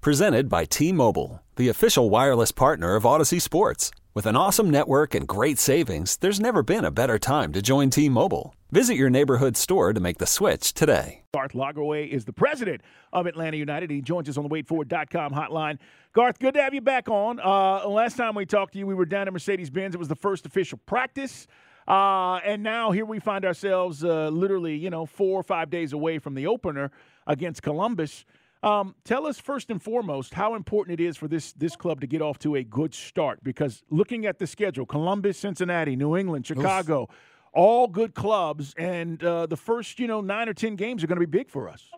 Presented by T Mobile, the official wireless partner of Odyssey Sports. With an awesome network and great savings, there's never been a better time to join T Mobile. Visit your neighborhood store to make the switch today. Garth Lagerwey is the president of Atlanta United. He joins us on the waitfor.com hotline. Garth, good to have you back on. Uh, last time we talked to you, we were down at Mercedes Benz. It was the first official practice. Uh, and now here we find ourselves uh, literally, you know, four or five days away from the opener against Columbus. Um, tell us first and foremost how important it is for this this club to get off to a good start. Because looking at the schedule, Columbus, Cincinnati, New England, Chicago, Oof. all good clubs, and uh, the first you know nine or ten games are going to be big for us.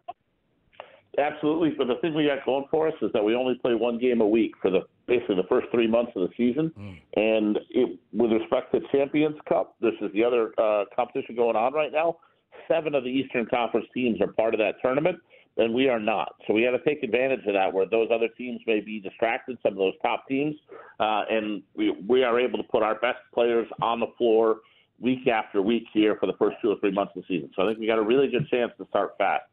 Absolutely, but the thing we got going for us is that we only play one game a week for the basically the first three months of the season. Mm. And it, with respect to Champions Cup, this is the other uh, competition going on right now. Seven of the Eastern Conference teams are part of that tournament and we are not. So we got to take advantage of that, where those other teams may be distracted, some of those top teams, uh, and we we are able to put our best players on the floor week after week here for the first two or three months of the season. So I think we got a really good chance to start fast.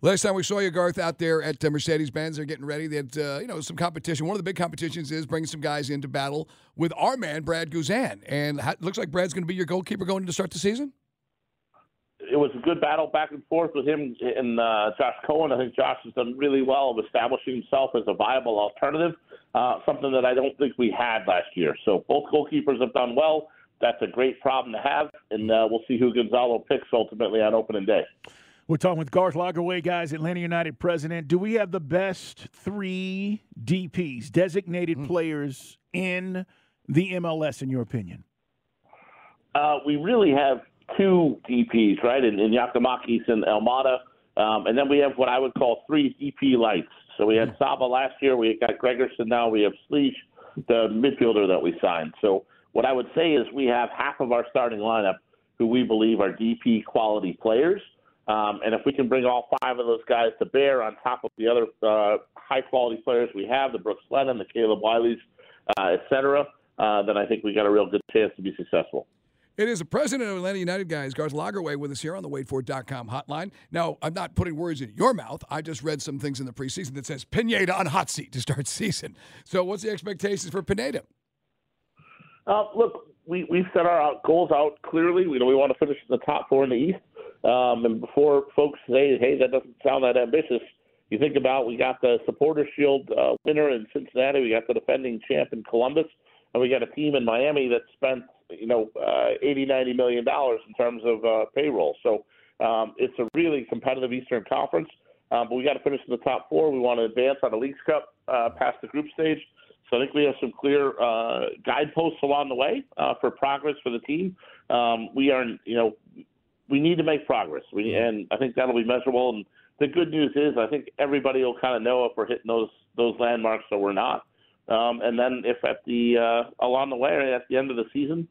Last time we saw you, Garth, out there at uh, Mercedes-Benz, they're getting ready. Had, uh, you know, some competition. One of the big competitions is bringing some guys into battle with our man, Brad Guzan. And looks like Brad's going to be your goalkeeper going to start the season? It was a good battle back and forth with him and uh, Josh Cohen. I think Josh has done really well of establishing himself as a viable alternative, uh, something that I don't think we had last year. So both goalkeepers have done well. That's a great problem to have, and uh, we'll see who Gonzalo picks ultimately on opening day. We're talking with Garth Lagerwey, guys, Atlanta United president. Do we have the best three DPs, designated mm. players in the MLS, in your opinion? Uh, we really have two DPs, right, in, in Giakoumakis and Almada. Um, and then we have what I would call three DP lights. So we had Saba last year, we got Gregersen now, we have Slisz, the midfielder that we signed. So what I would say is we have half of our starting lineup who we believe are DP quality players. Um, and if we can bring all five of those guys to bear on top of the other uh, high quality players we have, the Brooks Lennon, the Caleb Wileys, uh, et cetera, uh, then I think we got a real good chance to be successful. It is the president of Atlanta United guys, Garth Lagerwey, with us here on the waitfor.com hotline. Now, I'm not putting words in your mouth. I just read some things in the preseason that says Pineda on hot seat to start season. So, what's the expectations for Pineda? Uh, look, we, we've set our goals out clearly. We know we want to finish in the top four in the East. Um, and before folks say, hey, that doesn't sound that ambitious, you think about we got the Supporter Shield uh, winner in Cincinnati, we got the defending champ in Columbus, and we got a team in Miami that spent you know, uh, 80, 90 million dollars in terms of uh, payroll. So um, it's a really competitive Eastern Conference. Um, but we got to finish in the top four. We want to advance on the Leagues Cup uh, past the group stage. So I think we have some clear uh, guideposts along the way uh, for progress for the team. Um, we are, you know, we need to make progress, we, and I think that'll be measurable. And the good news is, I think everybody will kind of know if we're hitting those those landmarks or we're not. Um, and then if at the uh, along the way, at the end of the season,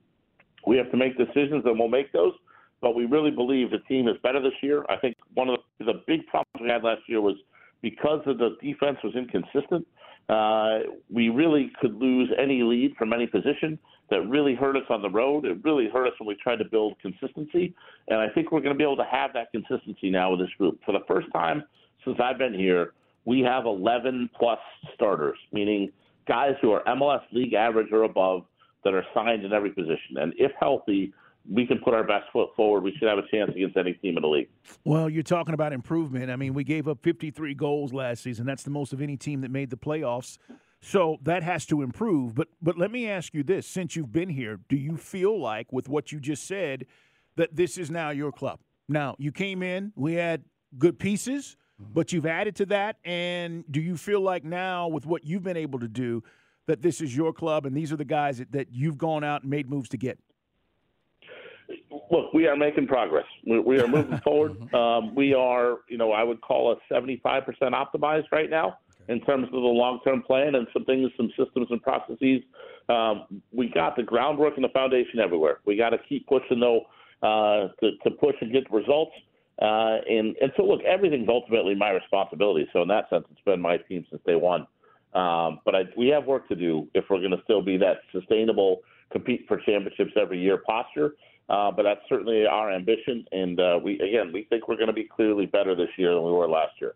we have to make decisions, and we'll make those. But we really believe the team is better this year. I think one of the, the big problems we had last year was because of the defense was inconsistent. Uh, we really could lose any lead from any position. That really hurt us on the road. It really hurt us when we tried to build consistency. And I think we're going to be able to have that consistency now with this group. For the first time since I've been here, we have 11 plus starters, meaning guys who are MLS league average or above that are signed in every position. And if healthy, we can put our best foot forward. We should have a chance against any team in the league. Well, you're talking about improvement. I mean, we gave up 53 goals last season. That's the most of any team that made the playoffs. So that has to improve. But but let me ask you this: since you've been here, do you feel like, with what you just said, that this is now your club? Now you came in, we had good pieces, mm-hmm. but you've added to that. And do you feel like now, with what you've been able to do, that this is your club and these are the guys that, that you've gone out and made moves to get? Look, we are making progress. We, we are moving forward. Um, we are, you know, I would call us 75% optimized right now. in terms of the long term plan and some things, some systems and processes. Um, we got the groundwork and the foundation everywhere. We got to keep pushing though uh, to, to push and get the results. Uh, and and so look, everything's ultimately my responsibility. So in that sense, it's been my team since day one. Um, but I, we have work to do if we're going to still be that sustainable, compete for championships every year posture. Uh, but that's certainly our ambition, and uh, we again we think we're going to be clearly better this year than we were last year.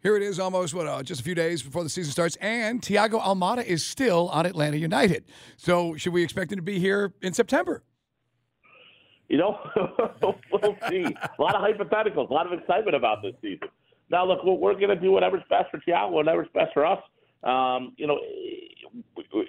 Here it is, almost what uh, just a few days before the season starts, and Thiago Almada is still on Atlanta United. So, should we expect him to be here in September? You know, we'll see. A lot of hypotheticals, a lot of excitement about this season. Now, look, we're going to do whatever's best for Thiago, whatever's best for us. Um, you know,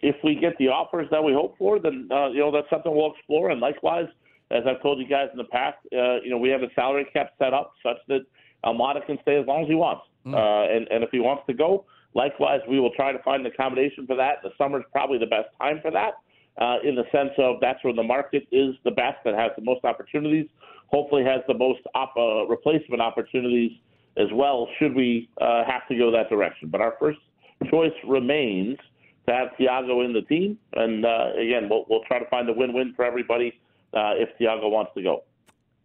if we get the offers that we hope for, then uh, you know that's something we'll explore. And likewise, as I've told you guys in the past, uh, you know, we have a salary cap set up such that Almada can stay as long as he wants. Mm. Uh, and, and if he wants to go, likewise, we will try to find an accommodation for that. The summer is probably the best time for that, uh, in the sense of that's where the market is the best, that has the most opportunities, hopefully has the most op- uh, replacement opportunities as well, should we uh, have to go that direction. But our first choice remains to have Thiago in the team. And uh, again, we'll, we'll try to find a win win for everybody uh, if Thiago wants to go.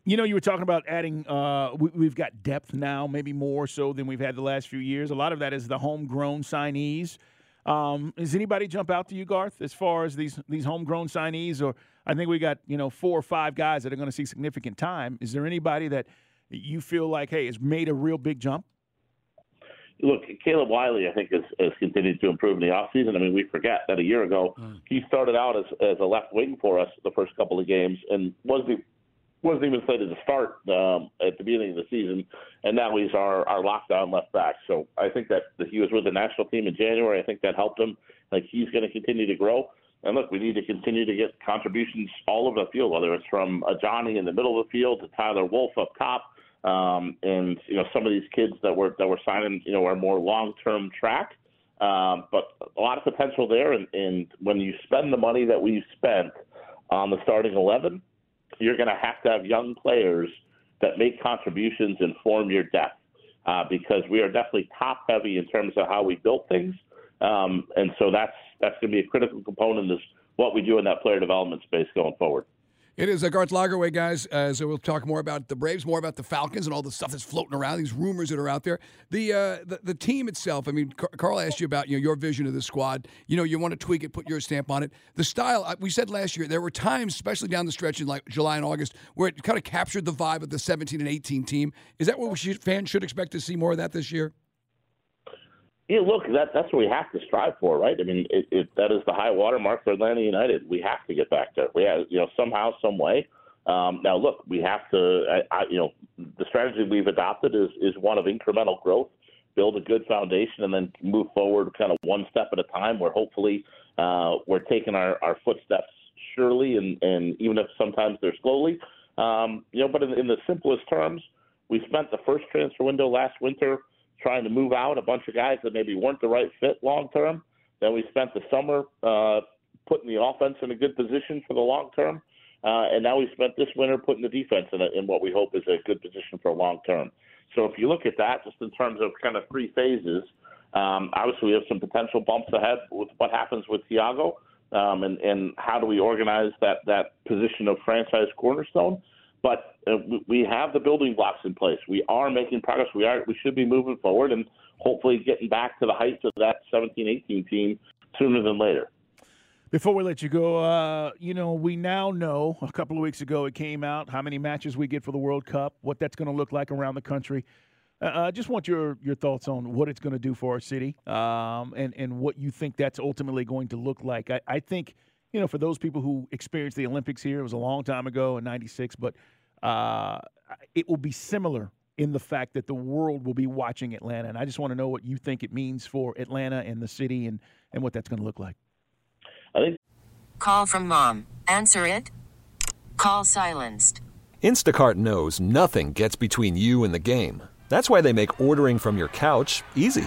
You know, you were talking about adding. Uh, we, have got depth now, maybe more so than we've had the last few years. A lot of that is the homegrown signees. Um, does anybody jump out to you, Garth, as far as these these homegrown signees? Or I think we got you know four or five guys that are going to see significant time. Is there anybody that you feel like, hey, has made a real big jump? Look, Caleb Wiley, I think, has, has continued to improve in the offseason. I mean, we forget that a year ago mm. he started out as, as a left wing for us the first couple of games and wasn't wasn't even slated to start um, at the beginning of the season, and now he's our, our lockdown left back. So I think that that he was with the national team in January. I think that helped him. Like he's going to continue to grow. And look, we need to continue to get contributions all over the field, whether it's from a Johnny in the middle of the field to Tyler Wolff up top. Um, and you know some of these kids that we're that were signing, you know, are more long-term track, um, but a lot of potential there. And, and when you spend the money that we've spent on the starting eleven, you're going to have to have young players that make contributions and form your depth, uh, because we are definitely top-heavy in terms of how we built things, um, and so that's that's going to be a critical component of what we do in that player development space going forward. It is uh, Garth Lagerwey, guys. Uh, we'll talk more about the Braves, more about the Falcons, and all the stuff that's floating around, these rumors that are out there. The uh, the, the, team itself. I mean, Carl asked you about you know your vision of the squad. You know, you want to tweak it, put your stamp on it. The style. We said last year there were times, especially down the stretch in like July and August, where it kind of captured the vibe of the 17 and 18 team. Is that what we should, fans should expect to see more of that this year? Yeah, look, that that's what we have to strive for, right? I mean, it, it, that is the high water mark for Atlanta United. We have to get back there. We have, you know, somehow, some way. Um, now, look, we have to, I, I, you know, the strategy we've adopted is is one of incremental growth, build a good foundation, and then move forward, kind of one step at a time. Where hopefully uh, we're taking our, our footsteps surely, and and even if sometimes they're slowly, um, you know. But in, in the simplest terms, we spent the first transfer window last winter trying to move out a bunch of guys that maybe weren't the right fit long term. Then we spent the summer uh, putting the offense in a good position for the long term. Uh, and now we spent this winter putting the defense in, a, in what we hope is a good position for long term. So if you look at that, just in terms of kind of three phases, um, obviously we have some potential bumps ahead with what happens with Thiago, um, and, and how do we organize that that position of franchise cornerstone. But uh, we have the building blocks in place. We are making progress. We are. We should be moving forward and hopefully getting back to the heights of that 17-18 team sooner than later. Before we let you go, uh, you know, we now know a couple of weeks ago it came out how many matches we get for the World Cup, what that's going to look like around the country. Uh, I uh, just want your your thoughts on what it's going to do for our city, um, and and what you think that's ultimately going to look like. I, I think you know for those people who experienced the Olympics here, it was a long time ago in '96, but uh, it will be similar in the fact that the world will be watching Atlanta. And I just want to know what you think it means for Atlanta and the city and, and what that's going to look like. I think. Call from mom. Answer it. Call silenced. Instacart knows nothing gets between you and the game. That's why they make ordering from your couch easy.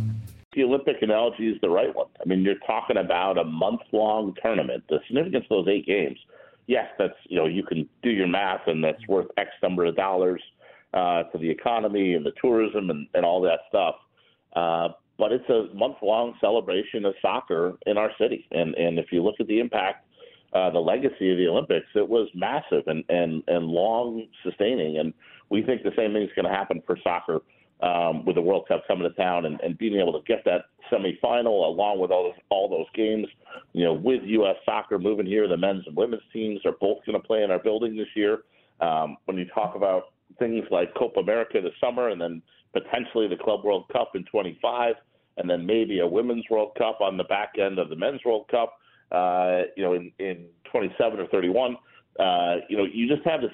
Olympic analogy is the right one. I mean, you're talking about a month long tournament. The significance of those eight games, yes, that's, you know, you can do your math and that's worth X number of dollars uh, to the economy and the tourism and, and all that stuff. Uh, but it's a month long celebration of soccer in our city. And, and if you look at the impact, uh, the legacy of the Olympics, it was massive and, and, and long sustaining. And we think the same thing is going to happen for soccer um, with the World Cup coming to town and, and being able to get that semifinal along with all those, all those games. You know, with U.S. soccer moving here, the men's and women's teams are both going to play in our building this year. Um, when you talk about things like Copa America this summer and then potentially the Club World Cup in 25 and then maybe a Women's World Cup on the back end of the Men's World Cup, uh, you know, in, in 27 or 31. Uh, you know, you just have this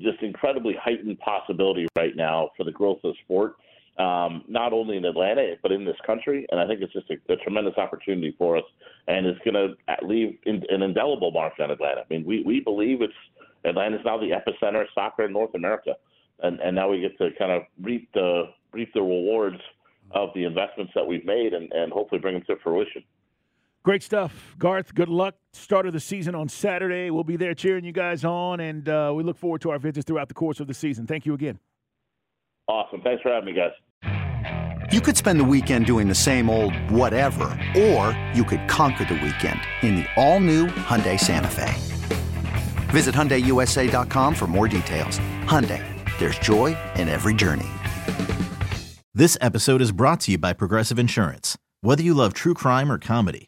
just incredibly heightened possibility right now for the growth of sport, um, not only in Atlanta but in this country. And I think it's just a, a tremendous opportunity for us, and it's going to leave in, an indelible mark on Atlanta. I mean, we we believe it's Atlanta's now the epicenter of soccer in North America, and and now we get to kind of reap the reap the rewards of the investments that we've made, and and hopefully bring them to fruition. Great stuff, Garth. Good luck. Start of the season on Saturday. We'll be there cheering you guys on, and uh, we look forward to our visits throughout the course of the season. Thank you again. Awesome. Thanks for having me, guys. You could spend the weekend doing the same old whatever, or you could conquer the weekend in the all-new Hyundai Santa Fe. Visit HyundaiUSA.com for more details. Hyundai, there's joy in every journey. This episode is brought to you by Progressive Insurance. Whether you love true crime or comedy,